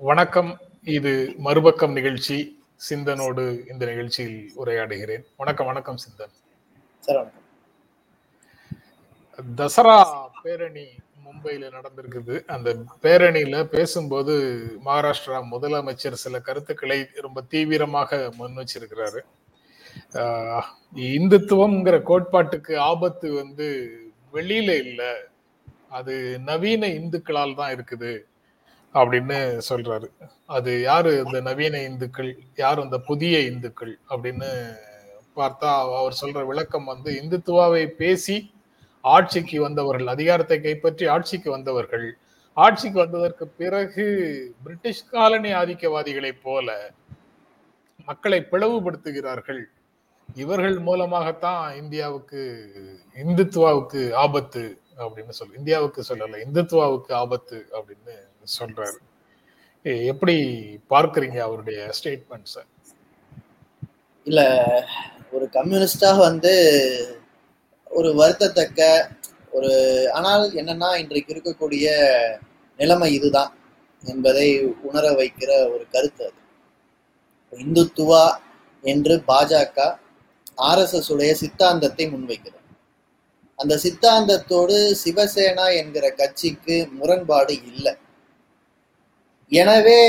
வணக்கம். இது மறுபக்கம் நிகழ்ச்சி. சிந்தனோடு இந்த நிகழ்ச்சியில் உரையாடுகிறேன். வணக்கம் வணக்கம் சிந்தன். தசரா பேரணி மும்பையில நடந்திருக்குது. அந்த பேரணியில பேசும்போது மகாராஷ்டிரா முதலமைச்சர் சில கருத்துக்களை ரொம்ப தீவிரமாக முன் வச்சிருக்கிறாரு இந்துத்துவம்ங்கிற கோட்பாட்டுக்கு ஆபத்து வந்து வெளியில இல்ல. அது நவீன இந்துக்களால் தான் இருக்குது. அப்படின்னு சொல்றாரு. அது யாரு இந்த நவீன இந்துக்கள் யார் அந்த புதிய இந்துக்கள் அப்படின்னு பார்த்தா அவர் சொல்ற விளக்கம் வந்து இந்துத்துவாவை பேசி ஆட்சிக்கு வந்தவர்கள் அதிகாரத்தை கைப்பற்றி ஆட்சிக்கு வந்தவர்கள். ஆட்சிக்கு வந்ததற்கு பிறகு பிரிட்டிஷ் காலனி ஆதிக்கவாதிகளைப் போல மக்களை பிளவுபடுத்துகிறார்கள். இவர்கள் மூலமாகத்தான் இந்தியாவுக்கு இந்துத்துவாவுக்கு ஆபத்து அப்படின்னு சொல்லு இந்தியாவுக்கு சொல்லல இந்துத்துவாவுக்கு ஆபத்து அப்படின்னு சொல்றாரு. எப்படி பார்க்கறீங்க அவருடைய ஸ்டேட்மெண்ட்ஸ இல்ல ஒரு கம்யூனிஸ்டா வந்து ஒரு வருத்தத்தக்க ஒரு ஆனால் என்னன்னா இன்றைக்கு இருக்கக்கூடிய நிலைமை இதுதான் என்பதை உணர வைக்கிற ஒரு கருத்து அது. இந்துத்துவா என்று பாஜக ஆர்எஸ்எஸ் உடைய சித்தாந்தத்தை முன்வைக்கிறது. அந்த சித்தாந்தத்தோடு சிவசேனா என்கிற கட்சிக்கு முரண்பாடு இல்லை. எனவே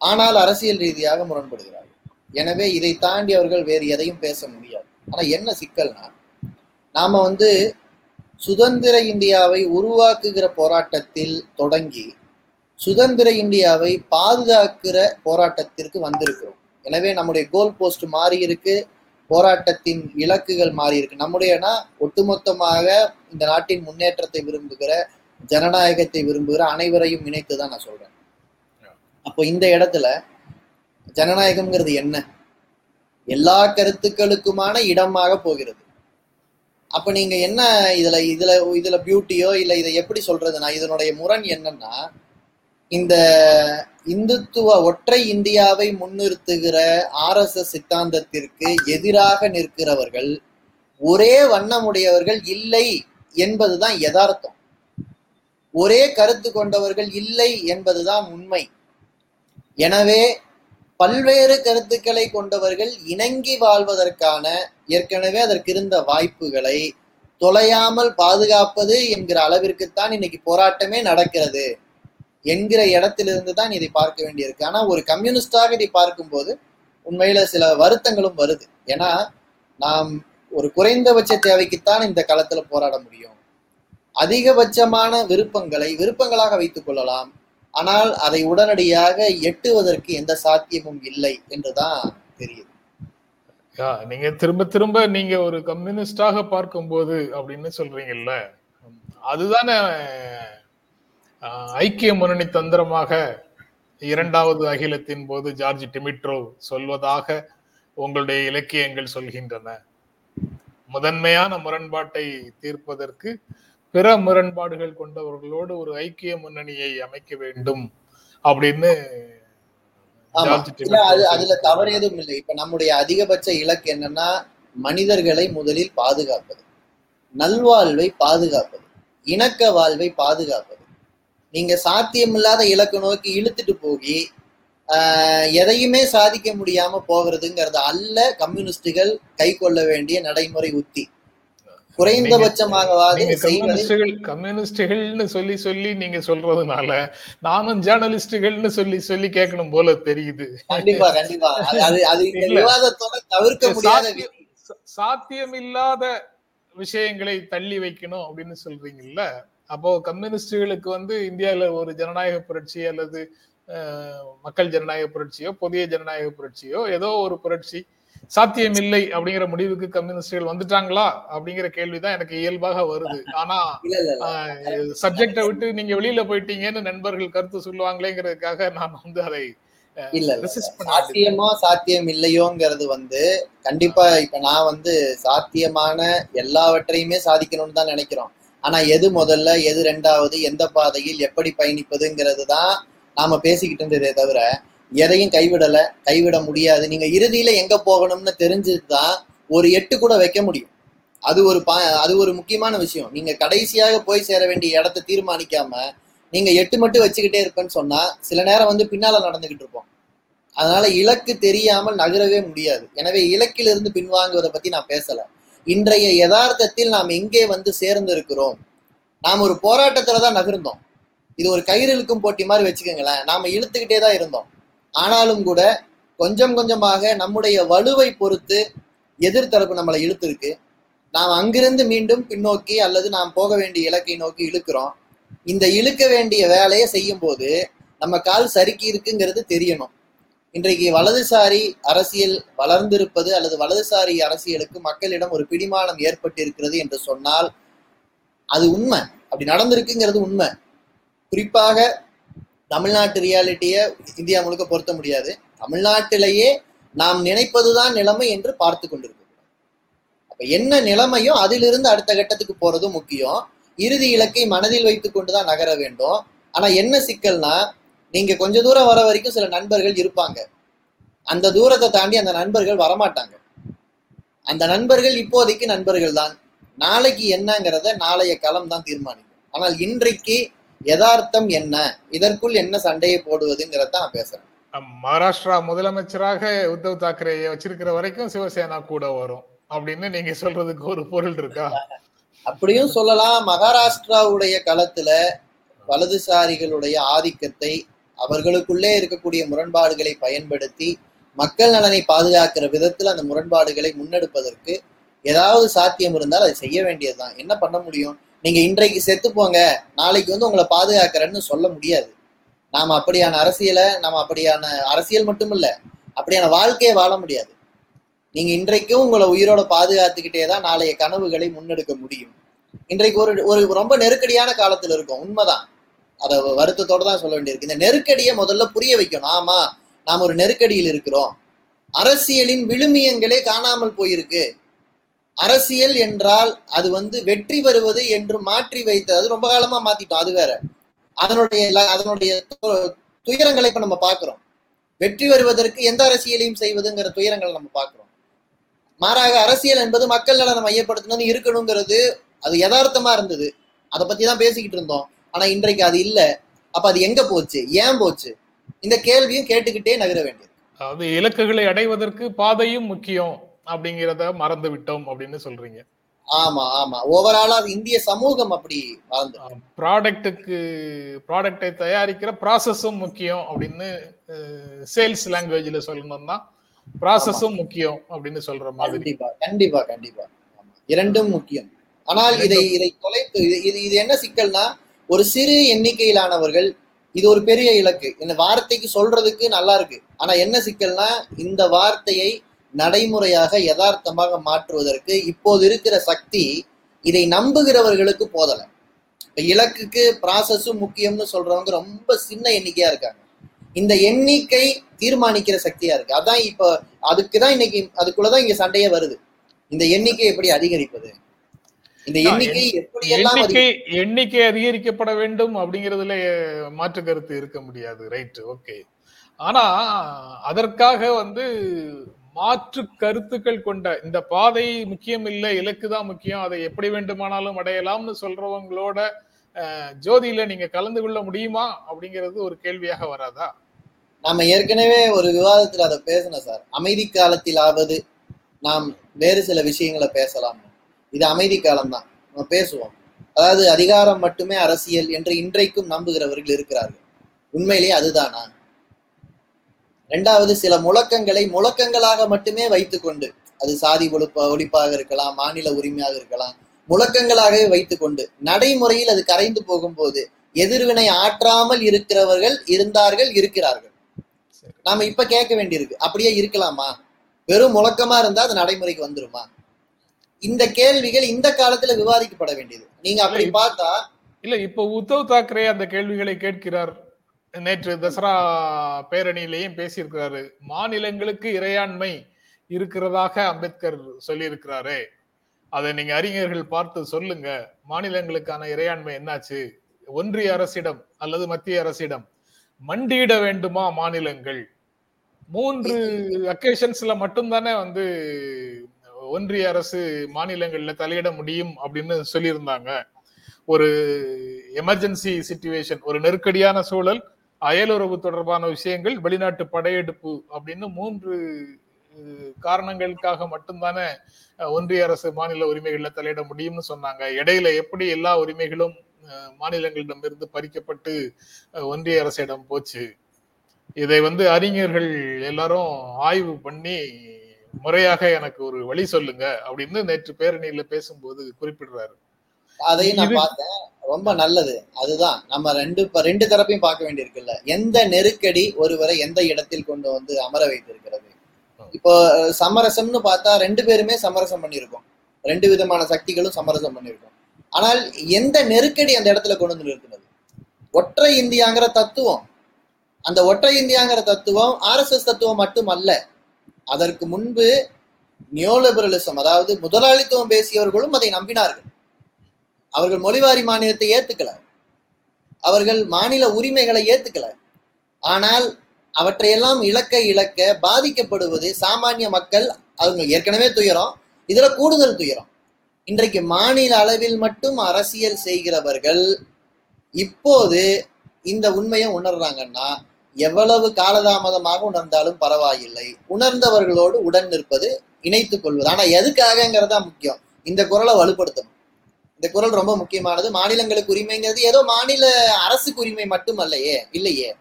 ஆனால் அரசியல் ரீதியாக முரண்படுகிறார்கள். எனவே இதை தாண்டி அவர்கள் வேறு எதையும் பேச முடியாது. ஆனா என்ன சிக்கல்னா நாம வந்து சுதந்திர இந்தியாவை உருவாக்குகிற போராட்டத்தில் தொடங்கி சுதந்திர இந்தியாவை பாதுகாக்கிற போராட்டத்திற்கு வந்திருக்கிறோம். எனவே நம்முடைய கோல் போஸ்ட் மாறி இருக்கு போராட்டத்தின் இலக்குகள் மாறி இருக்கு. நம்முடையனா ஒட்டுமொத்தமாக இந்த நாட்டின் முன்னேற்றத்தை விரும்புகிற ஜனநாயகத்தை விரும்புகிற அனைவரையும் இணைத்து தான் நான் சொல்றேன். அப்போ இந்த இடத்துல ஜனநாயகம்ங்கிறது என்ன? எல்லா கருத்துக்களுக்குமான இடமாக போகிறது. அப்ப நீங்க என்ன இதுல இதுல இதுல பியூட்டியோ இல்ல இதை எப்படி சொல்றதுன்னா இதனுடைய முரண் என்னன்னா இந்த இந்துத்துவ ஒற்றை இந்தியாவை முன்னிறுத்துகிற ஆர்எஸ்எஸ் சித்தாந்தத்திற்கு எதிராக நிற்கிறவர்கள் ஒரே வண்ணமுடையவர்கள் இல்லை என்பதுதான் யதார்த்தம். ஒரே கருத்து கொண்டவர்கள் இல்லை என்பதுதான் உண்மை. எனவே பல்வேறு கருத்துக்களை கொண்டவர்கள் இணங்கி வாழ்வதற்கான ஏற்கனவே அதற்கு இருந்த வாய்ப்புகளை தொலையாமல் பாதுகாப்பது என்கிற அளவிற்குத்தான் இன்னைக்கு போராட்டமே நடக்கிறது என்கிற இடத்திலிருந்து தான் இதை பார்க்க வேண்டியிருக்கு. ஆனா ஒரு கம்யூனிஸ்டாக இதை பார்க்கும்போது உண்மையில சில வருத்தங்களும் வருது. ஏன்னா நாம் ஒரு குறைந்தபட்ச தேவைக்குத்தான் இந்த களத்துல போராட முடியும். அதிகபட்சமான விருப்பங்களை விருப்பங்களாக வைத்துக் கொள்ளலாம். ஆனால் அதை உடனடியாக எட்டுவதற்கு எந்த சாத்தியமும் இல்லை என்றுதான் தெரியுது. நீங்க திரும்ப திரும்ப நீங்க ஒரு கம்யூனிஸ்டாக பார்க்கும்போது அப்படின்னு சொல்றீங்கல்ல அதுதானே ஆஹ், ஐக்கிய முன்னணி தந்திரமாக இரண்டாவது அகிலத்தின் போது ஜார்ஜ் டிமிட்ரோ சொல்வதாக உங்களுடைய இலக்கியங்கள் சொல்கின்றன. முதன்மையான முரண்பாட்டை தீர்ப்பதற்கு பிற முரண்பாடுகள் கொண்டவர்களோடு ஒரு ஐக்கிய முன்னணியை அமைக்க வேண்டும் அப்படின்னு அதுல. தவறு எதுவும் இல்லை. இப்ப நம்முடைய அதிகபட்ச இலக்கு என்னன்னா மனிதர்களை முதலில் பாதுகாப்பது. நல்வாழ்வை பாதுகாப்பது. இணக்க வாழ்வை பாதுகாப்பது. நீங்க சாத்தியமில்லாத இலக்கு நோக்கி இழுத்துட்டு போய் ஆஹ், எதையுமே சாதிக்க முடியாம போகிறதுங்கிறது அல்ல கம்யூனிஸ்டுகள் கை கொள்ள வேண்டிய நடைமுறை உத்தி. குறைந்தபட்சமாகவாது கம்யூனிஸ்டுகள் கம்யூனிஸ்டுகள்னு சொல்லி சொல்லி நீங்க சொல்றதுனால நானும் ஜேர்னலிஸ்டுகள்னு சொல்லி சொல்லி கேட்கணும் போல தெரியுது. கண்டிப்பா கண்டிப்பா. அது அது. விவாதத்தோட தவிர்க்க முடியாத சாத்தியமில்லாத விஷயங்களை தள்ளி வைக்கணும் அப்படின்னு சொல்றீங்கல்ல? அப்போ கம்யூனிஸ்டுகளுக்கு வந்து இந்தியால ஒரு ஜனநாயக புரட்சி அல்லது மக்கள் ஜனநாயக புரட்சியோ புதிய ஜனநாயக புரட்சியோ ஏதோ ஒரு புரட்சி சாத்தியமில்லை அப்படிங்கிற முடிவுக்கு கம்யூனிஸ்டுகள் வந்துட்டாங்களா அப்படிங்கிற கேள்விதான் எனக்கு இயல்பாக வருது. ஆனா இல்ல இல்ல இல்ல. சப்ஜெக்டை விட்டு நீங்க வெளியில போயிட்டீங்கன்னு நண்பர்கள் கருத்து சொல்லுவாங்களேங்கிறதுக்காக நான் வந்து அதை இல்ல இல்ல. சாத்தியமோ சாத்தியம் இல்லையோங்கிறது வந்து கண்டிப்பா இப்ப நான் வந்து சாத்தியமான எல்லாவற்றையுமே சாதிக்கணும்னு தான் நினைக்கிறோம். ஆனா எது முதல்ல எது ரெண்டாவது எந்த பாதையில் எப்படி பயணிப்பதுங்கிறது தான் நாம பேசிக்கிட்டு இருந்ததே தவிர எதையும் கைவிடலை கைவிட முடியாது. நீங்கள் இறுதியில் எங்கே போகணும்னு தெரிஞ்சுதான் ஒரு எட்டு கூட வைக்க முடியும். அது ஒரு பா அது ஒரு முக்கியமான விஷயம். நீங்கள் கடைசியாக போய் சேர வேண்டிய இடத்தை தீர்மானிக்காம நீங்கள் எட்டு மட்டும் வச்சுக்கிட்டே இருப்பேன்னு சொன்னால் சில நேரம் வந்து பின்னால் நடந்துக்கிட்டு இருப்போம். அதனால இலக்கு தெரியாமல் நகரவே முடியாது. எனவே இலக்கிலிருந்து பின்வாங்குவதை பற்றி நான் பேசலை. இன்றைய யதார்த்தத்தில் நாம் எங்கே வந்து சேர்ந்து இருக்கிறோம் நாம் ஒரு போராட்டத்தில் தான் நகர்ந்தோம். இது ஒரு கயிறு இழுக்கும் போட்டி மாதிரி வச்சுக்கோங்களேன். நாம இழுத்துக்கிட்டே தான் இருந்தோம். ஆனாலும் கூட கொஞ்சம் கொஞ்சமாக நம்முடைய வலுவை பொறுத்து எதிர்த்தரப்பு நம்மளை இழுத்துருக்கு. நாம் அங்கிருந்து மீண்டும் பின்னோக்கி அல்லது நாம் போக வேண்டிய இலக்கை நோக்கி இழுக்கிறோம். இந்த இழுக்க வேண்டிய வேலையை செய்யும் போது நம்ம கால் சறுக்கி இருக்குங்கிறது தெரியணும். இன்றைக்கு வலதுசாரி அரசியல் வளர்ந்திருப்பது அல்லது வலதுசாரி அரசியலுக்கு மக்களிடம் ஒரு பிடிமானம் ஏற்பட்டிருக்கிறது என்று சொன்னால் அது உண்மை. அப்படி நடந்திருக்குங்கிறது உண்மை. குறிப்பாக தமிழ்நாட்டு ரியாலிட்டியை இந்தியா முழுக்க பொருத்த முடியாது. தமிழ்நாட்டிலேயே நாம் நினைப்பதுதான் நிலைமை என்று பார்த்து கொண்டிருக்கிறோம் அப்ப என்ன நிலைமையோ அதிலிருந்து அடுத்த கட்டத்துக்கு போறது முக்கியம். இறுதி இலக்கை மனதில் வைத்துக் கொண்டுதான் நகர வேண்டும். ஆனா என்ன சிக்கல்னா நீங்க கொஞ்ச தூரம் வர வரைக்கும் சில நண்பர்கள் இருப்பாங்க. அந்த தூரத்தை தாண்டி அந்த நண்பர்கள் வரமாட்டாங்க. அந்த நண்பர்கள் இப்போதைக்கு நண்பர்கள் தான் நாளைக்கு என்னங்கிறத நாளைய களம் தான் தீர்மானிக்கும். ஆனால் இன்றைக்கு யதார்த்தம் என்ன? இதற்குள் என்ன சண்டையை போடுவதுங்கிறத நான் பேசுறேன். மகாராஷ்டிரா முதலமைச்சராக உத்தவ் தாக்கரே வச்சிருக்கிற வரைக்கும் சிவசேனா கூட வரும் அப்படின்னு நீங்க சொல்றதுக்கு ஒரு பொருள் இருக்கா? அப்படியும் சொல்லலாம். மகாராஷ்டிராவுடைய களத்துல வலதுசாரிகளுடைய ஆதிக்கத்தை அவர்களுக்குள்ளே இருக்கக்கூடிய முரண்பாடுகளை பயன்படுத்தி மக்கள் நலனை பாதுகாக்கிற விதத்தில் அந்த முரண்பாடுகளை முன்னெடுப்பதற்கு ஏதாவது சாத்தியம் இருந்தால் அதை செய்ய வேண்டியதுதான். என்ன பண்ண முடியும்? நீங்க இன்றைக்கு செத்து போங்க நாளைக்கு வந்து உங்களை பாதுகாக்கிறேன்னு சொல்ல முடியாது. நாம அப்படியான அரசியலை நாம அப்படியான அரசியல் மட்டும் இல்ல அப்படியான வாழ்க்கையை வாழ முடியாது. நீங்க இன்றைக்கும் உங்களை உயிரோட பாதுகாத்துக்கிட்டே தான் நாளைய கனவுகளை முன்னெடுக்க முடியும். இன்றைக்கு ஒரு ஒரு ரொம்ப நெருக்கடியான காலத்துல இருக்கும் உண்மைதான். அதை வருத்தத்தோட தான் சொல்ல வேண்டியிருக்கு. இந்த நெருக்கடியை முதல்ல புரிய வைக்கணும். ஆமா நாம் ஒரு நெருக்கடியில் இருக்கிறோம். அரசியலின் விழுமியங்களே காணாமல் போயிருக்கு. அரசியல் என்றால் அது வந்து வெற்றி பெறுவது என்று மாற்றி வைத்தது. அது ரொம்ப காலமா மாத்திட்டோம் அது வேற. அதனுடைய அதனுடைய துயரங்களை இப்ப நம்ம பாக்குறோம். வெற்றி வருவதற்கு எந்த அரசியலையும் செய்வதுங்கிற துயரங்களை நம்ம பாக்குறோம். மாறாக அரசியல் என்பது மக்கள் நலனை மையப்படுத்தணும் இருக்கணுங்கிறது அது யதார்த்தமா இருந்தது. அதை பத்தி தான் பேசிக்கிட்டு இருந்தோம். ஆனா இன்றைக்கு அது இல்ல. அப்ப அது எங்க போச்சு? ஏன் போச்சு? இந்த கேள்வியும் கேட்டுக்கிட்டே நகர வேண்டியது அதாவது இலக்குகளை அடைவதற்கு பாதையும் முக்கியம். அப்படிங்கிறத மறந்து விட்டோம் அப்படின்னு சொல்றீங்க. ஆமா ஆமா. ஓவராலா இந்திய சமூகம் அப்படி மறந்து ப்ராடக்ட்டுக்கு ப்ராடக்டை தயாரிக்கிற ப்ராசஸும் முக்கியம் அப்படின்னு சேல்ஸ் லாங்குவேஜ்ல சொல்லணும்னா ப்ராசஸும் முக்கியம் அப்படின்னு சொல்ற மாதிரி. கண்டிப்பா கண்டிப்பா கண்டிப்பா. இரண்டும் முக்கியம். ஆனால் இதை இதை தொலைத்து இது இது என்ன சிக்கல்னா ஒரு சிறு எண்ணிக்கையிலானவர்கள் இது ஒரு பெரிய இலக்கு. இந்த வார்த்தைக்கு சொல்றதுக்கு நல்லா இருக்கு. ஆனா என்ன சிக்கல்னா இந்த வார்த்தையை நடைமுறையாக யதார்த்தமாக மாற்றுவதற்கு இப்போது இருக்கிற சக்தி இதை நம்புகிறவர்களுக்கு போதல. இப்ப இலக்குக்கு ப்ராசஸும் முக்கியம்னு சொல்றவங்க ரொம்ப சின்ன எண்ணிக்கையா இருக்காங்க. இந்த எண்ணிக்கை தீர்மானிக்கிற சக்தியா இருக்கு. அதான் இப்ப அதுக்குதான் இன்னைக்கு அதுக்குள்ளதான் இங்க சண்டையே வருது. இந்த எண்ணிக்கை எப்படி அதிகரிப்பது? இந்த எண்ணிக்கை எப்படி எல்லாம் எண்ணிக்கை எண்ணிக்கை அதிகரிக்கப்பட வேண்டும் அப்படிங்கிறதுல மாற்று கருத்து இருக்க முடியாது. Right okay. ஆனா அதற்காக வந்து மாற்று கருத்துக்கள் கொண்ட இந்த பாதை முக்கியம் இல்லை இலக்கு தான் முக்கியம் அதை எப்படி வேண்டுமானாலும் அடையலாம்னு சொல்றவங்களோட ஜோதியில நீங்க கலந்து கொள்ள முடியுமா அப்படிங்கிறது ஒரு கேள்வியாக வராதா? நாம ஏற்கனவே ஒரு விவாதத்துல அதை பேசணும் சார். அமைதி காலத்திலாவது நாம் வேறு சில விஷயங்களை பேசலாம். இது அமைதி காலம்தான். நம்ம பேசுவோம். அதாவது அதிகாரம் மட்டுமே அரசியல் என்று இன்றைக்கும் நம்புகிறவர்கள் இருக்கிறார்கள். உண்மையிலேயே அதுதானா? ரெண்டாவது சில முழக்கங்களை முழக்கங்களாக மட்டுமே வைத்துக்கொண்டு அது சாதி ஒழிப்ப ஒழிப்பாக இருக்கலாம் மாநில உரிமையாக இருக்கலாம் முழக்கங்களாகவே வைத்துக்கொண்டு நடைமுறையில் அது கரைந்து போகும்போது எதிர்வினை ஆற்றாமல் இருக்கிறவர்கள் இருந்தார்கள் இருக்கிறார்கள். நாம இப்ப கேட்க வேண்டியிருக்கு அப்படியே இருக்கலாமா? வெறும் முழக்கமா இருந்தா அது நடைமுறைக்கு வந்துருமா? இந்த கேள்விகள் இந்த காலத்துல விவாதிக்கப்பட வேண்டியது. நீங்க அப்படி பார்த்தா இல்ல இப்ப உத்தவ் தாக்கரே அந்த கேள்விகளை கேட்கிறார். நேற்று தசரா பேரணியிலையும் பேசியிருக்கிறாரு. மாநிலங்களுக்கு இறையாண்மை இருக்கிறதாக அம்பேத்கர் சொல்லியிருக்கிறாரு. அதை நீங்க அறிஞர்கள் பார்த்து சொல்லுங்க. மாநிலங்களுக்கான இறையாண்மை என்னாச்சு? ஒன்றிய அரசிடம் அல்லது மத்திய அரசிடம் மண்டியிட வேண்டுமா மாநிலங்கள்? மூன்று அக்கேஷன்ஸ்ல மட்டும்தானே வந்து ஒன்றிய அரசு மாநிலங்கள்ல தலையிட முடியும் அப்படின்னு சொல்லியிருந்தாங்க. ஒரு எமர்ஜென்சி சுச்சுவேஷன் ஒரு நெருக்கடியான சூழல் அயலுறவு தொடர்பான விஷயங்கள் வெளிநாட்டு படையெடுப்பு அப்படின்னு மூன்று காரணங்களுக்காக மட்டும்தானே ஒன்றிய அரசு மாநில உரிமைகளில் தலையிட முடியும்னு சொன்னாங்க. இடையில எப்படி எல்லா உரிமைகளும் மாநிலங்களிடம் மாநிலங்களிடமிருந்து பறிக்கப்பட்டு ஒன்றிய அரசிடம் போச்சு? இதை வந்து அறிஞர்கள் எல்லாரும் ஆய்வு பண்ணி முறையாக எனக்கு ஒரு வழி சொல்லுங்க அப்படின்னு நேற்று பேரணியில பேசும்போது குறிப்பிடுறாரு. அதையும் நான் பார்த்தேன். ரொம்ப நல்லது. அதுதான். நம்ம ரெண்டு ரெண்டு தரப்பையும் பார்க்க வேண்டியிருக்குல்ல. எந்த நெருக்கடி ஒருவரை எந்த இடத்தில் கொண்டு வந்து அமர வைத்திருக்கிறது? இப்போ சமரசம்னு பார்த்தா ரெண்டு பேருமே சமரசம் பண்ணியிருக்கோம். ரெண்டு விதமான சக்திகளும் சமரசம் பண்ணியிருக்கோம். ஆனால் எந்த நெருக்கடி அந்த இடத்துல கொண்டு வந்து நிறுத்தினது? ஒற்றை இந்தியாங்கிற தத்துவம். அந்த ஒற்றை இந்தியாங்கிற தத்துவம் ஆர்எஸ்எஸ் தத்துவம் மட்டுமல்ல. அதற்கு முன்பு நியோலிபரலிசம் அதாவது முதலாளித்துவம் பேசியவர்களும் அதை நம்பினார்கள். அவர்கள் மொழிவாரி மாநிலத்தை ஏத்துக்கல. அவர்கள் மாநில உரிமைகளை ஏத்துக்கல. ஆனால் அவற்றையெல்லாம் இழக்க இழக்க பாதிக்கப்படுவது சாமானிய மக்கள் அவங்க ஏற்கனவே துயரம் இதுல கூடுதல் துயரம். இன்றைக்கு மாநில அளவில் மட்டும் அரசியல் செய்கிறவர்கள் இப்போது இந்த உண்மையை உணர்றாங்கன்னா எவ்வளவு காலதாமதமாக உணர்ந்தாலும் பரவாயில்லை. உணர்ந்தவர்களோடு உடன் நிற்பது இணைத்துக் கொள்வது. ஆனா எதுக்காகங்கிறதா முக்கியம். இந்த குரலை வலுப்படுத்தணும். இந்த குரல் ரொம்ப முக்கியமானது. மாநிலங்களுக்கு உரிமைங்கிறது ஏதோ மாநில அரசுக்கு உரிமை மட்டுமல்லையே இல்லையே?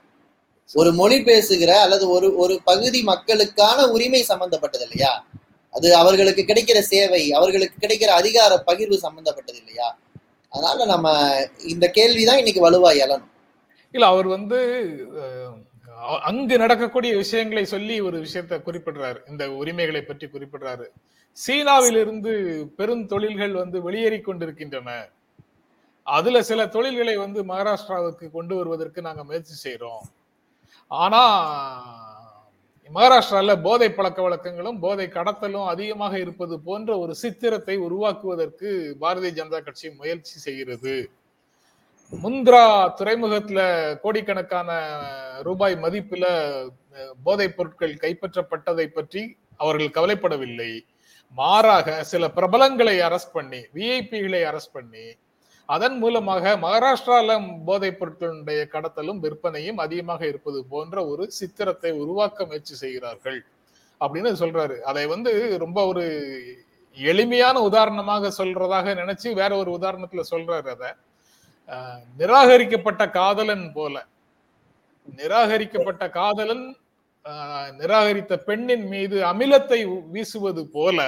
ஒரு மொழி பேசுகிற அல்லது ஒரு ஒரு பகுதி மக்களுக்கான உரிமை சம்பந்தப்பட்டது இல்லையா? அது அவர்களுக்கு கிடைக்கிற சேவை அவர்களுக்கு கிடைக்கிற அதிகார பகிர்வு சம்பந்தப்பட்டது இல்லையா? அதனால நம்ம இந்த கேள்விதான் இன்னைக்கு வலுவா எழணும். இல்ல அவர் வந்து அங்கு நடக்கக்கூடிய விஷயங்களை சொல்லி ஒரு விஷயத்தை குறிப்பிடுறாரு. இந்த உரிமைகளை பற்றி குறிப்பிடுறாரு. சீனாவிலிருந்து பெருந்தொழில்கள் வந்து வெளியேறி கொண்டிருக்கின்றன. அதுல சில தொழில்களை வந்து மகாராஷ்டிராவுக்கு கொண்டு வருவதற்கு நாங்க முயற்சி செய்யறோம் ஆனா மகாராஷ்டிரால போதை பழக்க வழக்கங்களும் போதை கடத்தலும் அதிகமாக இருப்பது போன்ற ஒரு சித்திரத்தை உருவாக்குவதற்கு பாரதிய ஜனதா கட்சி முயற்சி செய்கிறது. முந்த்ரா துறைமுகத்துல கோடிக்கணக்கான ரூபாய் மதிப்புல போதைப் பொருட்கள் கைப்பற்றப்பட்டதை பற்றி அவர்கள் கவலைப்படவில்லை. மாறாக சில பிரபலங்களை அரெஸ்ட் பண்ணி விஐபிகளை அரெஸ்ட் பண்ணி அதன் மூலமாக மகாராஷ்டிரால போதைப் பொருட்களுடைய கடத்தலும் விற்பனையும் அதிகமாக இருப்பது போன்ற ஒரு சித்திரத்தை உருவாக்க முயற்சி செய்கிறார்கள் அப்படின்னு சொல்றாரு. அதை வந்து ரொம்ப ஒரு எளிமையான உதாரணமாக சொல்றதாக நினைச்சு வேற ஒரு உதாரணத்துல சொல்றாரு அதை. நிராகரிக்கப்பட்ட காதலன் போல. நிராகரிக்கப்பட்ட காதலன் நிராகரித்த பெண்ணின் மீது அமிலத்தை வீசுவது போல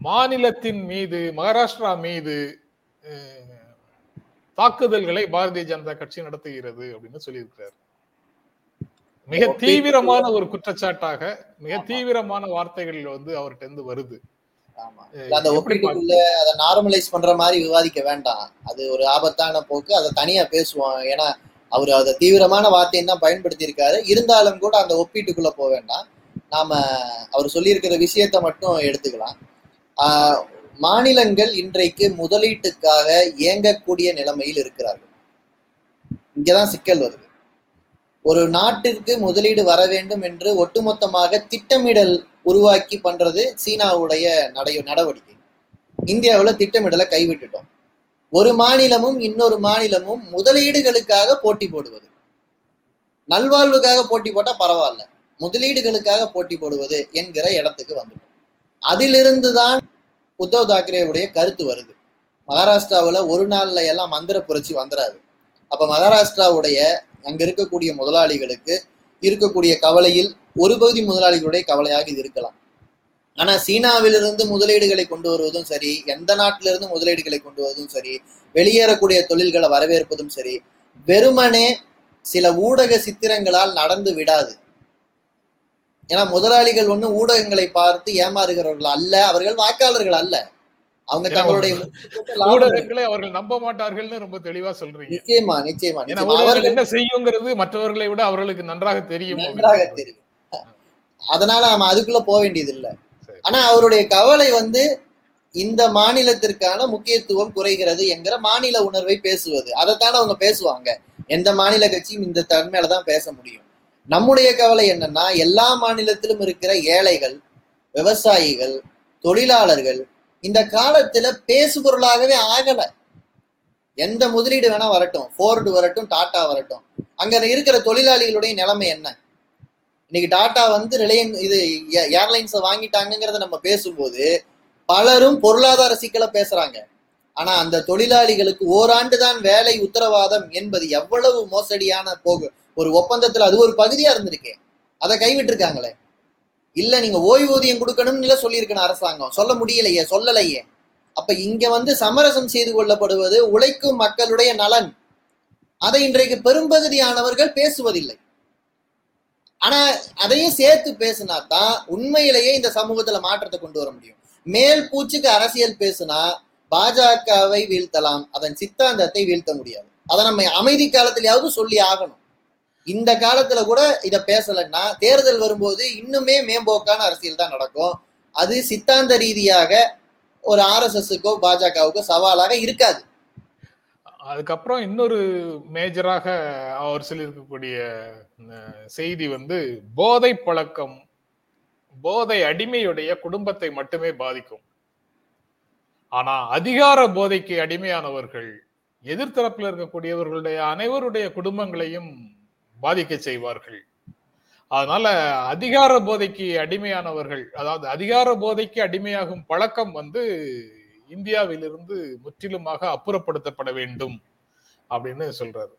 மாநிலத்தின் மீது மகாராஷ்டிரா மீது தாக்குதல்களை பாரதிய ஜனதா கட்சி நடத்துகிறது அப்படின்னு சொல்லியிருக்கிறார். மிக தீவிரமான ஒரு குற்றச்சாட்டாக மிக தீவிரமான வார்த்தைகள் வந்து அவர்கிட்ட இருந்து வருது. அந்த ஒப்பீட்டுக்குள்ள அதை நார்மலைஸ் பண்ற மாதிரி விவாதிக்க வேண்டாம். அது ஒரு ஆபத்தான போக்கு. அதை தனியா பேசுவோம். ஏன்னா அவர் அதை தீவிரமான வார்த்தையும் தான் பயன்படுத்தி இருக்காரு இருந்தாலும் கூட அந்த ஒப்பீட்டுக்குள்ள போக வேண்டாம். நாம அவர் சொல்லியிருக்கிற விஷயத்த மட்டும் எடுத்துக்கலாம். ஆஹ் மாநிலங்கள் இன்றைக்கு முதலீட்டுக்காக இயங்கக்கூடிய நிலைமையில் இருக்கிறார்கள். இங்கதான் சிக்கல் வருது. ஒரு நாட்டிற்கு முதலீடு வர வேண்டும் என்று ஒட்டுமொத்தமாக திட்டமிடல் உருவாக்கி பண்றது சீனாவுடைய நடை நடவடிக்கை. இந்தியாவுல திட்டமிடலை கைவிட்டுட்டோம். ஒரு மாநிலமும் இன்னொரு மாநிலமும் முதலீடுகளுக்காக போட்டி போடுவது. நல்வாழ்வுக்காக போட்டி போட்டா பரவாயில்ல. முதலீடுகளுக்காக போட்டி போடுவது என்கிற இடத்துக்கு வந்துட்டோம். அதிலிருந்து தான் உத்தவ் தாக்கரேவுடைய கருத்து வருது. மகாராஷ்டிராவுல ஒரு நாள்ல எல்லாம் மந்திர புரட்சி வந்துடாது அப்ப மகாராஷ்டிராவுடைய அங்க இருக்கக்கூடிய முதலாளிகளுக்கு இருக்கக்கூடிய கவலையில் ஒரு பகுதி முதலாளிகளுடைய கவலையாக இது இருக்கலாம். ஆனா சீனாவிலிருந்து முதலீடுகளை கொண்டு வருவதும் சரி எந்த நாட்டிலிருந்து முதலீடுகளை கொண்டு வருவதும் சரி வெளியேறக்கூடிய தொழில்களை வரவேற்பதும் சரி வெறுமனே சில ஊடக சித்திரங்களால் நடந்து விடாது. ஏன்னா முதலாளிகள் ஒண்ணு ஊடகங்களை பார்த்து ஏமாறுகிறவர்கள் அல்ல அவர்கள் வாக்காளர்கள் அல்ல. அவங்க தங்களுடைய ஊடகங்களை அவர்கள் நம்ப மாட்டார்கள்னு ரொம்ப தெளிவா சொல்றீங்க. நிச்சயமா நிச்சயமா என்ன செய்யுங்கிறது மற்றவர்களை விட அவர்களுக்கு நன்றாக தெரியும். நன்றாக தெரியும். அதனால நாம அதுக்குள்ள போக வேண்டியது இல்ல. ஆனா அவருடைய கவலை வந்து இந்த மாநிலத்திற்கான முக்கியத்துவம் குறைகிறது என்கிற மாநில உணர்வை பேசுவது. அதைத்தானே அவங்க பேசுவாங்க. எந்த மாநில கட்சியும் இந்த தன்மையில தான் பேச முடியும். நம்முடைய கவலை என்னன்னா எல்லா மாநிலத்திலும் இருக்கிற ஏழைகள் விவசாயிகள் தொழிலாளர்கள் இந்த காலத்துல பேசுபொருளாகவே ஆகல. எந்த முதலீடு வேணா வரட்டும். ஃபோர்டு வரட்டும் டாடா வரட்டும். அங்க இருக்கிற தொழிலாளிகளுடைய நிலைமை என்ன? இன்னைக்கு டாடா வந்து ரிலையன் இது ஏர்லைன்ஸை வாங்கிட்டாங்கிறத நம்ம பேசும்போது பலரும் பொருளாதார சிக்கலை பேசுறாங்க. ஆனா அந்த தொழிலாளிகளுக்கு ஓராண்டு தான் வேலை உத்தரவாதம் என்பது எவ்வளவு மோசடியான போகு ஒரு ஒப்பந்தத்துல அது ஒரு பகுதியா இருந்திருக்கே. அதை கைவிட்டிருக்காங்களே. இல்ல நீங்க ஓய்வூதியம் கொடுக்கணும்னு சொல்லியிருக்கணும் அரசாங்கம். சொல்ல முடியலையே சொல்லலையே. அப்ப இங்க வந்து சமரசம் செய்து கொள்ளப்படுவது உழைக்கும் மக்களுடைய நலன். அதை இன்றைக்கு பெரும்பகுதியானவர்கள் பேசுவதில்லை. ஆனா அதையும் சேர்த்து பேசினா தான் உண்மையிலேயே இந்த சமூகத்துல மாற்றத்தை கொண்டு வர முடியும். மேல் பூச்சுக்கு அரசியல் பேசுனா பாஜகவை வீழ்த்தலாம் அதன் சித்தாந்தத்தை வீழ்த்த முடியாது. அதை நம்ம அமைதி காலத்திலேயாவது சொல்லி ஆகணும். இந்த காலத்துல கூட இதை பேசலைன்னா தேர்தல் வரும்போது இன்னுமே மேம்போக்கான அரசியல் தான் நடக்கும். அது சித்தாந்த ரீதியாக ஒரு ஆர்எஸ்எஸ்க்கோ பாஜகவுக்கோ சவாலாக இருக்காது. அதுக்கப்புறம் இன்னொரு மேஜராக அவர் சொல்லியிருக்கக்கூடிய செய்தி வந்து போதை பழக்கம் போதை அடிமையுடைய குடும்பத்தை மட்டுமே பாதிக்கும். ஆனா அதிகார போதைக்கு அடிமையானவர்கள் எதிர்த்தரப்பில் இருக்கக்கூடியவர்களுடைய அனைவருடைய குடும்பங்களையும் பாதிக்க செய்வார்கள். அதனால அதிகார போதைக்கு அடிமையானவர்கள் அதாவது அதிகார போதைக்கு அடிமையாகும் பழக்கம் வந்து இந்தியாவிலிருந்து முற்றிலுமாக அப்புறப்படுத்தப்பட வேண்டும் அப்படின்னு சொல்றாரு.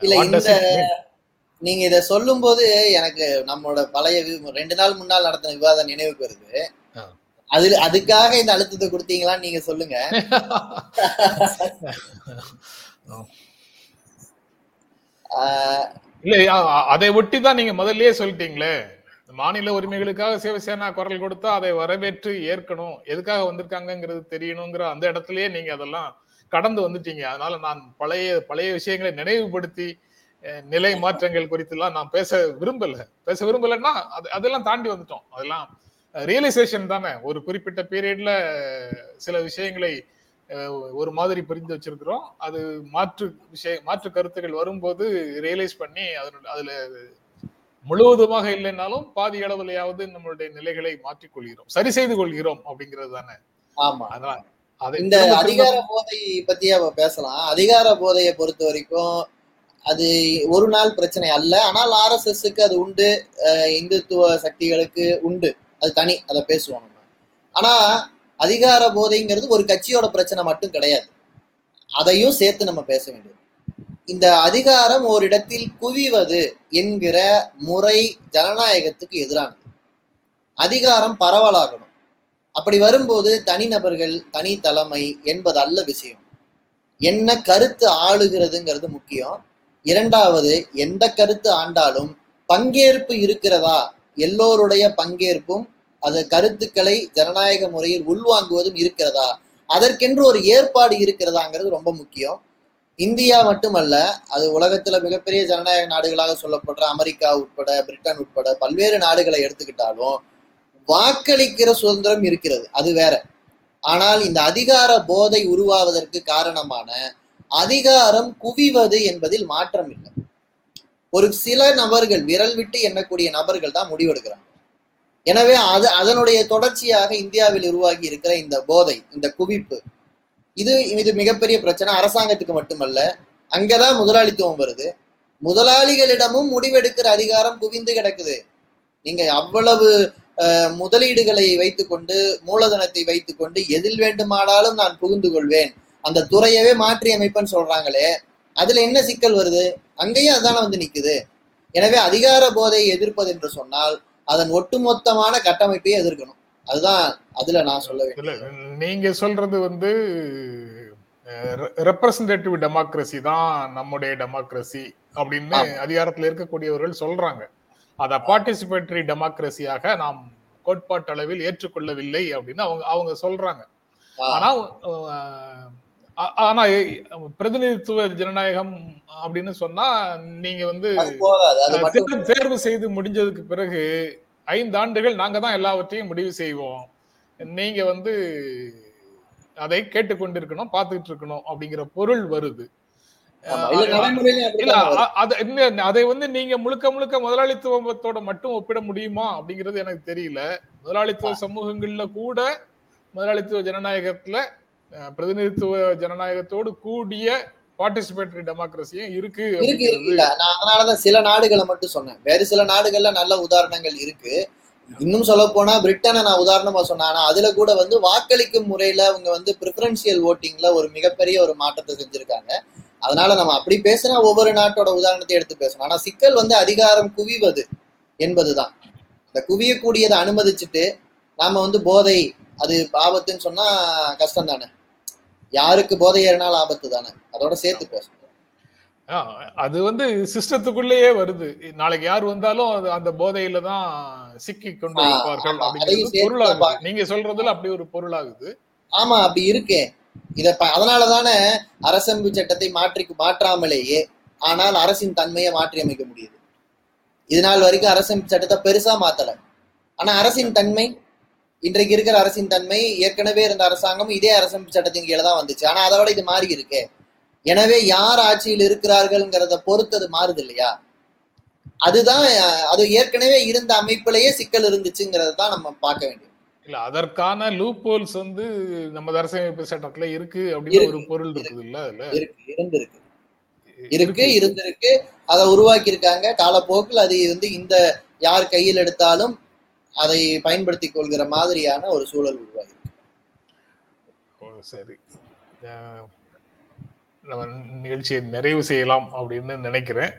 இல்ல இந்த நீங்க இத சொல்லும் போது எனக்கு நம்மளோட பழைய ரெண்டு நாள் முன்னால் நடத்தின விவாதம் நினைவுக்கு வருது அது அதுக்காக இந்த அழுத்தத்தை கொடுத்தீங்களான்னு நீங்க சொல்லுங்க. இல்ல அதை ஒட்டி தான் நீங்க முதல்லயே சொல்லிட்டீங்களே. மாநில உரிமைகளுக்காக சிவசேனா குரல் கொடுத்தா அதை வரவேற்று ஏற்கணும். எதுக்காக வந்திருக்காங்கிறது தெரியணுங்கிற அந்த இடத்துலயே நீங்க அதெல்லாம் கடந்து வந்துட்டீங்க. அதனால நான் பழைய பழைய விஷயங்களை நினைவுபடுத்தி நிலை மாற்றங்கள் குறித்து எல்லாம் நான் பேச விரும்பல. பேச விரும்பலன்னா அது அதெல்லாம் தாண்டி வந்துட்டோம். அதெல்லாம் ரியலைசேஷன் தானே. ஒரு குறிப்பிட்ட பீரியட்ல சில விஷயங்களை ஒரு மாதிரி புரிந்து வச்சிருக்கிறோம். அது மாற்று விஷய மாற்று கருத்துக்கள் வரும்போது ரியலைஸ் பண்ணி அதனுடைய அதுல முழுவதுமாக இல்லைன்னாலும் பாதி அளவுலையாவது நம்மளுடைய நிலைகளை மாற்றிக் கொள்கிறோம் சரி செய்து கொள்கிறோம் அப்படிங்கிறது தானே? ஆமா. இந்த அதிகார போதை பத்தி பேசலாம். அதிகார போதையை பொறுத்த வரைக்கும் அது ஒரு நாள் பிரச்சனை அல்ல. ஆனால் ஆர் எஸ் எஸ்க்கு அது உண்டு. இந்துத்துவ சக்திகளுக்கு உண்டு. அது தனி அதை பேசுவோம் நம்ம. ஆனா அதிகார போதைங்கிறது ஒரு கட்சியோட பிரச்சனை மட்டும் கிடையாது. அதையும் சேர்த்து நம்ம பேச வேண்டியது இந்த அதிகாரம் ஓரிடத்தில் குவிவது என்கிற முறை ஜனநாயகத்துக்கு எதிரானது. அதிகாரம் பரவலாகணும். அப்படி வரும்போது தனிநபர்கள் தனி தலைமை என்பது அல்ல விஷயம். என்ன கருத்து ஆளுகிறதுங்கிறது முக்கியம். இரண்டாவது எந்த கருத்து ஆண்டாலும் பங்கேற்பு இருக்கிறதா? எல்லோருடைய பங்கேற்பும் அது கருத்துக்களை ஜனநாயக முறையில் உள்வாங்குவதும் இருக்கிறதா? அதற்கென்று ஒரு ஏற்பாடு இருக்கிறதாங்கிறது ரொம்ப முக்கியம். இந்தியா மட்டுமல்ல அது உலகத்துல மிகப்பெரிய ஜனநாயக நாடுகளாக சொல்லப்படுற அமெரிக்கா உட்பட பிரிட்டன் உட்பட பல்வேறு நாடுகளை எடுத்துக்கிட்டாலும் வாக்களிக்கிற சுதந்திரம் இருக்கிறது. அது வேற. ஆனால் இந்த அதிகார போதை உருவாவதற்கு காரணமான அதிகாரம் குவிவது என்பதில் மாற்றம் இல்லை. ஒரு சில நபர்கள் விரல் விட்டு எண்ணக்கூடிய நபர்கள் தான் முடிவெடுக்கிறாங்க. எனவே அது அதனுடைய தொடர்ச்சியாக இந்தியாவில் உருவாகி இருக்கிற இந்த போதை இந்த குவிப்பு இது இது மிகப்பெரிய பிரச்சனை. அரசாங்கத்துக்கு மட்டுமல்ல அங்கதான் முதலாளித்துவம் வருது. முதலாளிகளிடமும் முடிவெடுக்கிற அதிகாரம் குவிந்து கிடக்குது. நீங்க அவ்வளவு முதலீடுகளை வைத்துக்கொண்டு மூலதனத்தை வைத்துக்கொண்டு எதில் வேண்டுமானாலும் நான் புகுந்து கொள்வேன். அந்த துறையவே மாற்றி அமைப்பேன்னு சொல்றாங்களே அதுல என்ன சிக்கல் வருது? அங்கேயும் அதுதானே வந்து நிக்குது. எனவே அதிகார போதையை எதிர்ப்பது என்று சொன்னால் அதன் ஒட்டுமொத்தமான கட்டமைப்பையே எதிர்க்கணும். அதுதான் அதுல நான் சொல்ல நீங்க சொல்றது வந்து ரெப்ரசன்டேட்டிவ் டெமோக்ரஸி தான் நம்முடைய டெமோக்ரஸி அப்படின்னு அதிகாரத்தில் இருக்கக்கூடியவர்கள் சொல்றாங்க. அத பார்ட்டிசிபேட்டரி டெமோக்ரஸியாக நாம் கோட்பாட்டு அளவில் ஏற்றுக்கொள்ளவில்லை அப்படின்னு அவங்க அவங்க சொல்றாங்க. ஆனா ஆனா பிரதிநிதித்துவ ஜனநாயகம் அப்படின்னு சொன்னா நீங்க வந்து தேர்வு செய்து முடிஞ்சதுக்கு பிறகு ஐந்து ஆண்டுகள் நாங்க தான் எல்லாவற்றையும் முடிவு செய்வோம். நீங்க வந்து அதை கேட்டுக்கொண்டிருக்கணும் பார்த்துக்கிட்டு இருக்கணும் அப்படிங்கிற பொருள் வருது. அதை வந்து நீங்க முழுக்க முழுக்க முதலாளித்துவத்தோட மட்டும் ஒப்பிட முடியுமா அப்படிங்கிறது எனக்கு தெரியல. முதலாளித்துவ சமூகங்கள்ல கூட முதலாளித்துவ ஜனநாயகத்துல பிரதிநிதித்துவ ஜனநாயகத்தோடு கூடிய பார்ட்டிசிபேட்டரி டெமோக்ரஸியும் இருக்கு இருக்கு இல்ல நான் அதனாலதான் சில நாடுகளை மட்டும் சொன்னேன். வேறு சில நாடுகள்ல நல்ல உதாரணங்கள் இருக்கு. இன்னும் சொல்ல போனா பிரிட்டனை நான் உதாரணமா சொன்னேன். ஆனா அதுல கூட வந்து வாக்களிக்கும் முறையில அவங்க வந்து ப்ரிஃபரன்சியல் ஓட்டிங்ல ஒரு மிகப்பெரிய ஒரு மாற்றத்தை செஞ்சிருக்காங்க. அதனால நம்ம அப்படி பேசினா ஒவ்வொரு நாட்டோட உதாரணத்தை எடுத்து பேசணும். ஆனா சிக்கல் வந்து அதிகாரம் குவிவது என்பதுதான். அந்த குவியக்கூடியதை அனுமதிச்சுட்டு நாம வந்து போதை அது ஆபத்துன்னு சொன்னா கஷ்டம் தானே யாருக்கு போதை ஏறினாலும் ஆபத்து தானே? அதோட சேர்த்து பேசணும் ஆ, அது வந்து சிஸ்டத்துக்குள்ளேயே வருது. நாளைக்கு யார் வந்தாலும் அந்த போதையில தான் சிக்கி கொண்டு இருப்பார்கள் அப்படிங்கிறது பொருளாகுது. நீங்க சொல்றதுல அப்படி ஒரு பொருளாகுது. ஆமா அப்படி இருக்கே. இத அதனாலதானே அரசமைப்பு சட்டத்தை மாற்றி மாற்றாமலேயே ஆனால் அரசின் தன்மையை மாற்றி அமைக்க முடியுது. இது நாள் வரைக்கும் அரசமைப்பு சட்டத்தை பெருசா மாத்தல. ஆனா அரசின் தன்மை இன்றைக்கு இருக்கிற அரசின் தன்மை ஏற்கனவே இருந்த அரசாங்கம் இதே அரசமைப்பு சட்டத்தின் கீழே தான் வந்துச்சு. ஆனா அதை விட இது மாறி இருக்கே. எனவே யார் ஆட்சியில் இருக்கிறார்கள்ங்கிறத பொறுத்து அது மாறுது இல்லையா? அதுதான் அது ஏற்கனவே இருந்த அமைப்பிலேயே சிக்கல் இருந்துச்சுங்கிறத தான் நம்ம பார்க்க வேண்டியது. இல்ல அதற்கான லூப் ஹோல்ஸ் வந்து நம்ம அரசியலமைப்பு சட்டத்துல இருக்கு அப்படின்னு ஒரு பொருள் இருக்குது இல்ல அதுல இருந்திருக்கு. இருக்கு. இருந்திருக்கு. அதை உருவாக்கி இருக்காங்க காலப்போக்கில் அது வந்து இந்த யார் கையில் எடுத்தாலும் அதை பயன்படுத்திக் கொள்கிற மாதிரியான ஒரு சூழல் உருவாகி சரி. நம்ம நிகழ்ச்சியை நிறைவு செய்யலாம் அப்படின்னு நினைக்கிறேன்.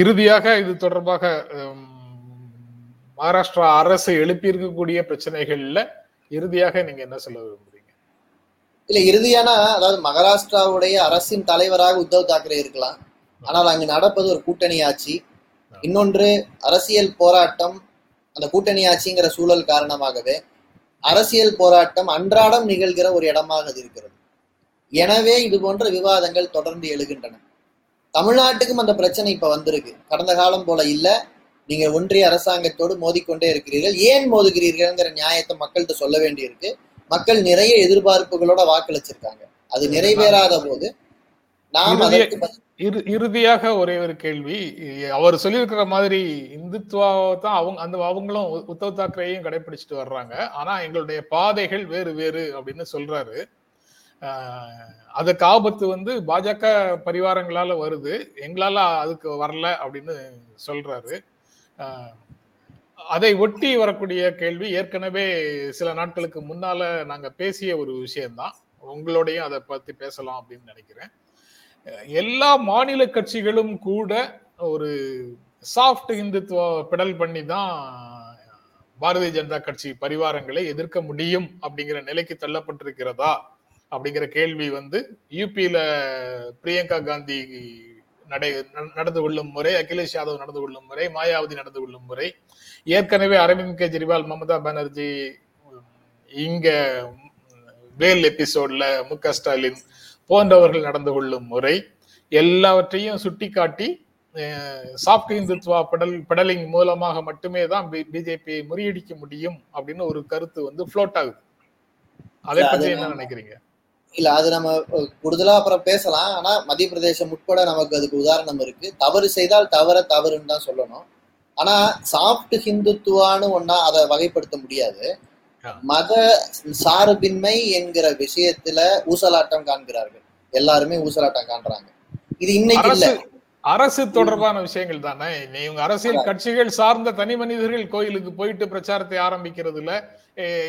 இறுதியாக இது தொடர்பாக மகாராஷ்டிரா அரசு எழுப்பியிருக்கக்கூடிய பிரச்சனைகள்ல இறுதியாக நீங்க என்ன சொல்ல விரும்புறீங்க? இல்ல இறுதியான அதாவது மகாராஷ்டிராவுடைய அரசின் தலைவராக உத்தவ் தாக்கரே இருக்கலாம். ஆனால் அங்கு நடப்பது ஒரு கூட்டணி ஆட்சி. இன்னொன்று அரசியல் போராட்டம் அந்த கூட்டணி ஆட்சிங்கிற சூழல் காரணமாகவே அரசியல் போராட்டம் அன்றாடம் நிகழ்கிற ஒரு இடமாக அது இருக்கிறது. எனவே இது போன்ற விவாதங்கள் தொடர்ந்து எழுகின்றன. தமிழ்நாட்டுக்கும் அந்த பிரச்சனை இப்ப வந்திருக்கு. கடந்த காலம் போல இல்ல. நீங்க ஒன்றிய அரசாங்கத்தோடு மோதிக்கொண்டே இருக்கிறீர்கள். ஏன் மோதுகிறீர்கள்ங்கிற நியாயத்தை மக்கள்கிட்ட சொல்ல வேண்டியிருக்கு. மக்கள் நிறைய எதிர்பார்ப்புகளோட வாக்களிச்சிருக்காங்க. அது நிறைவேறாத போது நாம் அதற்கு இறு இறுதியாக ஒரே ஒரு கேள்வி. அவர் சொல்லியிருக்கிற மாதிரி இந்துத்துவாவை தான் அவங்க அந்த அவங்களும் உத்தவ் தாக்கரேயும் கடைபிடிச்சிட்டு வர்றாங்க. ஆனா எங்களுடைய பாதைகள் வேறு வேறு அப்படின்னு சொல்றாரு. அதுக்கு ஆபத்து வந்து பாஜக பரிவாரங்களால வருது. எங்களால அதுக்கு வரல அப்படின்னு சொல்றாரு. அதை ஒட்டி வரக்கூடிய கேள்வி ஏற்கனவே சில நாட்களுக்கு முன்னால நாங்க பேசிய ஒரு விஷயம்தான். உங்களோடையும் அதை பத்தி பேசலாம் அப்படின்னு நினைக்கிறேன். எல்லா மாநில கட்சிகளும் கூட ஒரு சாஃப்ட் இந்துத்துவ பெடல் பண்ணி தான் பாரதிய ஜனதா கட்சி பரிவாரங்களை எதிர்க்க முடியும் அப்படிங்கிற நிலைக்கு தள்ளப்பட்டிருக்கிறதா அப்படிங்கிற கேள்வி வந்து யூபியில பிரியங்கா காந்தி நடை நடந்து கொள்ளும் முறை அகிலேஷ் யாதவ் நடந்து கொள்ளும் முறை மாயாவதி நடந்து கொள்ளும் முறை ஏற்கனவே அரவிந்த் கெஜ்ரிவால் மமதா பானர்ஜி இங்க வேல் எபிசோட்ல மு க ஸ்டாலின் போன்றவர்கள் நடந்து கொள்ளும் முறை எல்லாவற்றையும் சுட்டிக்காட்டி சாஃப்ட் இந்துத்வா பெடல் பெடலிங் மூலமாக மட்டுமே தான் பிஜேபியை முறியடிக்க முடியும் அப்படின்னு ஒரு கருத்து வந்து ஃப்ளோட் ஆகுது. அதை பத்தி என்ன நினைக்கிறீங்க? இல்ல அது நம்ம கூடுதலா அப்புறம் பேசலாம். ஆனா மத்திய பிரதேசம் உட்பட நமக்கு அதுக்கு உதாரணம் இருக்கு. தவறு செய்தால் தவற தவறுன்னு தான் சொல்லணும். ஆனா சாஃப்ட் ஹிந்துத்துவான்னு ஒன்னா அதை வகைப்படுத்த முடியாது. மத சார்பின்மை என்கிற விஷயத்துல ஊசலாட்டம் காண்கிறார்கள். எல்லாருமே ஊசலாட்டம் காண்றாங்க. இது இன்னைக்கு இல்ல. அரசு தொடர்பான விஷயங்கள் தானே? இவங்க அரசியல் கட்சிகள் சார்ந்த தனி மனிதர்கள் கோயிலுக்கு போயிட்டு பிரச்சாரத்தை ஆரம்பிக்கிறதுல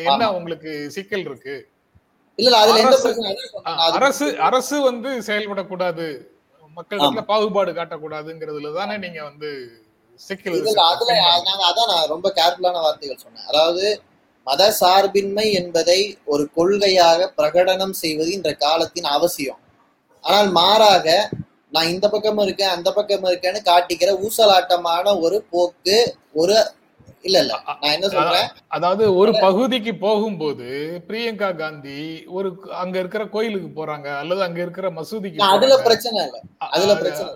என்ன உங்களுக்கு சிக்கல் இருக்கு? இல்ல அதுல எந்த அரசு- அரசு வந்து செயல்படக்கூடாது. மக்களிடத்துல பாகுபாடு காட்டக்கூடாதுங்கிறதுல தானே நீங்க வந்து சிக்கல் அதுல நாங்க அதான் நான் ரொம்ப கேர்ஃபுல்லான வார்த்தைகள் சொன்னேன். அதாவது மத சார்பின்மை என்பதை ஒரு கொள்கையாக பிரகடனம் செய்வது இந்த காலத்தின் அவசியம். ஆனால் மாறாக நான் இந்த பக்கம் இருக்கேன் அந்த பக்கம் இருக்கேன்னு காட்டிக்கிற ஊசலாட்டமான ஒரு போக்கு ஒரு இல்ல இல்ல நான் என்ன சொல்றேன்? அதாவது ஒரு பகுதிக்கு போகும்போது பிரியங்கா காந்தி ஒரு அங்க இருக்கிற கோயிலுக்கு போறாங்க அல்லது அங்க இருக்கிற மசூதிக்கு அதுல. பிரச்சனை இல்ல அதுல பிரச்சனை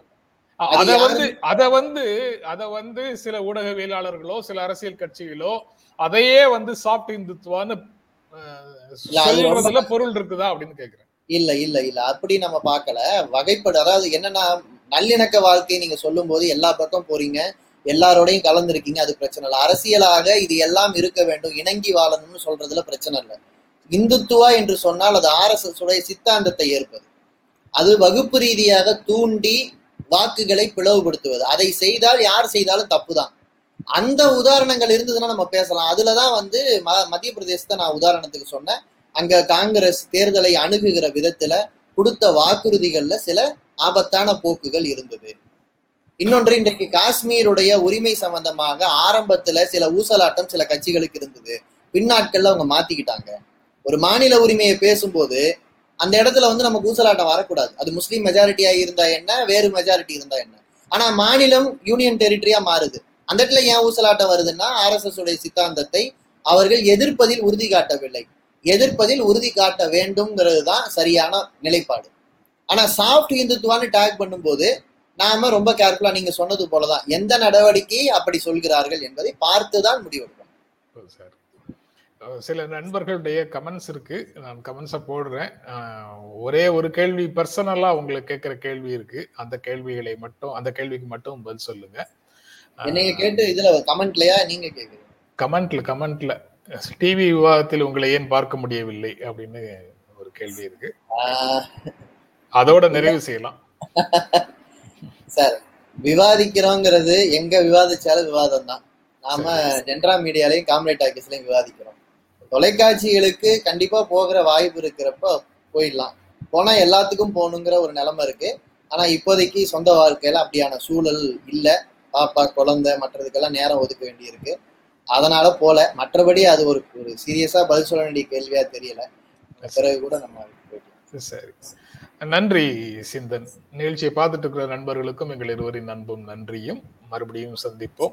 அது வந்து அத வந்து அத வந்து சில ஊடகவியலாளர்களோ சில அரசியல் கட்சிகளோ அதையே வந்து சாஃப்ட் இந்துத்துவான்னு சொல்றதுல பொருள் இருக்குதா அப்படின்னு கேக்குறேன். இல்ல இல்ல இல்ல. அப்படி நம்ம பார்க்கல. வகைப்படு அதாவது என்னன்னா நல்லிணக்க வாழ்க்கை நீங்க சொல்லும் போது எல்லா பக்கம் போறீங்க. எல்லாரோடையும் கலந்துருக்கீங்க. அது பிரச்சனை இல்லை. அரசியலாக இது எல்லாம் இருக்க வேண்டும். இணங்கி வாழணும்னு சொல்றதுல பிரச்சனை இல்லை. இந்துத்துவா என்று சொன்னால் அது ஆர்எஸ்எஸ் உடைய சித்தாந்தத்தை ஏற்பது. அது வகுப்பு ரீதியாக தூண்டி வாக்குகளை பிளவுபடுத்துவது. அதை செய்தால் யார் செய்தாலும் தப்புதான். அந்த உதாரணங்கள் இருந்ததுன்னா நம்ம பேசலாம். அதுலதான் வந்து ம- மத்திய பிரதேசத்தை நான் உதாரணத்துக்கு சொன்னேன். அங்க காங்கிரஸ் தேர்தலை அணுகுகிற விதத்துல கொடுத்த வாக்குறுதிகள்ல சில ஆபத்தான போக்குகள் இருந்தது. இன்னொன்று இன்றைக்கு காஷ்மீருடைய உரிமை சம்பந்தமாக ஆரம்பத்துல சில ஊசலாட்டம் சில கட்சிகளுக்கு இருந்தது. பின்னாட்கள்ல அவங்க மாத்திக்கிட்டாங்க. ஒரு மாநில உரிமையை பேசும்போது அந்த இடத்துல வந்து நம்ம ஊசலாட்டம் வரக்கூடாது. அது முஸ்லீம் மெஜாரிட்டியா இருந்தா என்ன? வேறு மெஜாரிட்டி இருந்தா என்ன? ஆனா மாநிலம் யூனியன் டெரிட்டரியா மாறுது. அந்த இடத்துல ஏன் ஊசலாட்டம் வருதுன்னா ஆர்எஸ்எஸ் உடைய சித்தாந்தத்தை அவர்கள் எதிர்ப்பதில் உறுதி காட்டவில்லை. எதிர்ப்பதில் உறுதி காட்ட வேண்டும்ங்கிறது தான் சரியான நிலைப்பாடு. ஆனா சாஃப்ட் இந்துத்துவான்னு டேக் பண்ணும்போது நாம ரொம்ப கேர்ஃபுல்லா நீங்க சொன்னது போலதான். எந்த நடவடிக்கையை அப்படி சொல்கிறார்கள் என்பதை பார்த்துதான் முடிவெடுக்கணும். சார். சில நண்பர்களுடைய கமெண்ட்ஸ் இருக்கு. நான் கமெண்ட்ஸை போடுறேன். ஒரே ஒரு கேள்வி பர்சனலா உங்களுக்கு கேட்கிற கேள்வி இருக்கு. அந்த கேள்விகளை மட்டும் அந்த கேள்விக்கு மட்டும் பதில் சொல்லுங்க. என்னைய கேட்டு இதுல கமெண்ட்லயா நீங்க கேக்குறீங்க? கமெண்ட்ல கமெண்ட்ல டிவி விவாதத்தில் உங்களை ஏன் பார்க்க முடியவில்லை அப்படின்னு ஒரு கேள்வி இருக்கு. அதோட நிறைவு செய்யலாம். சார் விவாதிக்கிறோங்கிறது எங்க விவாதிச்சாலும் விவாதம் தான் நாம ஜென்ரா மீடியாலையும் காம்ரேட் டாக்கிஸ்லயும் விவாதிக்கிறோம். தொலைக்காட்சிகளுக்கு கண்டிப்பாக போகிற வாய்ப்பு இருக்கிறப்ப போயிடலாம். போனால் எல்லாத்துக்கும் போகணுங்கிற ஒரு நிலமை இருக்கு. ஆனால் இப்போதைக்கு சொந்த வாழ்க்கையில் அப்படியான சூழல் இல்லை. பாப்பா குழந்தை மற்றதுக்கெல்லாம் நேரம் ஒதுக்க வேண்டியிருக்கு. அதனால போல. மற்றபடி அது ஒரு ஒரு சீரியஸா பதில் சொல்ல வேண்டிய கேள்வியா தெரியல. பிறகு கூட நம்ம சரி. நன்றி சிந்தன். நிகழ்ச்சியை பார்த்துட்டு இருக்கிற நண்பர்களுக்கும் எங்கள் இருவரின் அன்பும் நன்றியும். மறுபடியும் சந்திப்போம்.